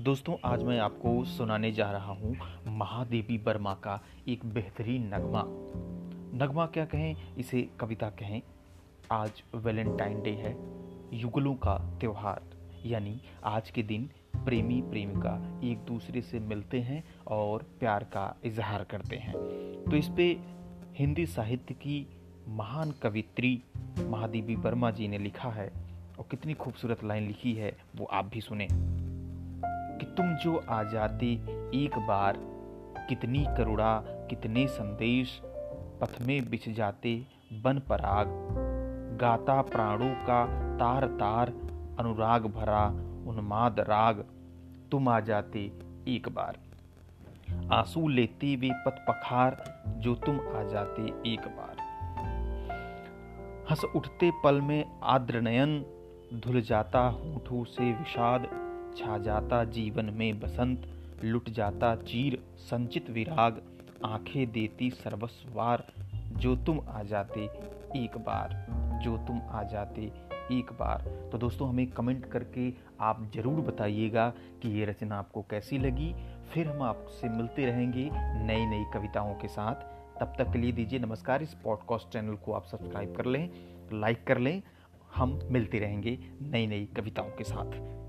दोस्तों, आज मैं आपको सुनाने जा रहा हूँ महादेवी वर्मा का एक बेहतरीन नगमा। नगमा क्या कहें, इसे कविता कहें। आज वैलेंटाइन डे है, युगलों का त्यौहार, यानी आज के दिन प्रेमी प्रेमिका एक दूसरे से मिलते हैं और प्यार का इजहार करते हैं। तो इस पे हिंदी साहित्य की महान कवित्री महादेवी वर्मा जी ने लिखा है और कितनी खूबसूरत लाइन लिखी है, वो आप भी सुने। तुम जो आ जाते एक बार कितनी करुणा, कितने संदेश पथ में बिछ जाते बन पराग। गाता प्राणों का तार तार अनुराग भरा उन्माद राग, तुम आ जाते एक बार। आँसू लेते वे पत पखार, जो तुम आ जाते एक बार। हंस उठते पल में आद्र नयन, धुल जाता होठों से विषाद छा जाता जीवन में बसंत, लुट जाता चीर, संचित विराग, आँखें देती सर्वस्वार जो तुम आ जाते एक बार, जो तुम आ जाते एक बार। तो दोस्तों, हमें कमेंट करके आप ज़रूर बताइएगा कि ये रचना आपको कैसी लगी। फिर हम आपसे मिलते रहेंगे नई नई कविताओं के साथ। तब तक के लिए दीजिए नमस्कार। इस पॉडकास्ट चैनल को आप सब्सक्राइब कर लें, लाइक कर लें। हम मिलते रहेंगे नई नई कविताओं के साथ।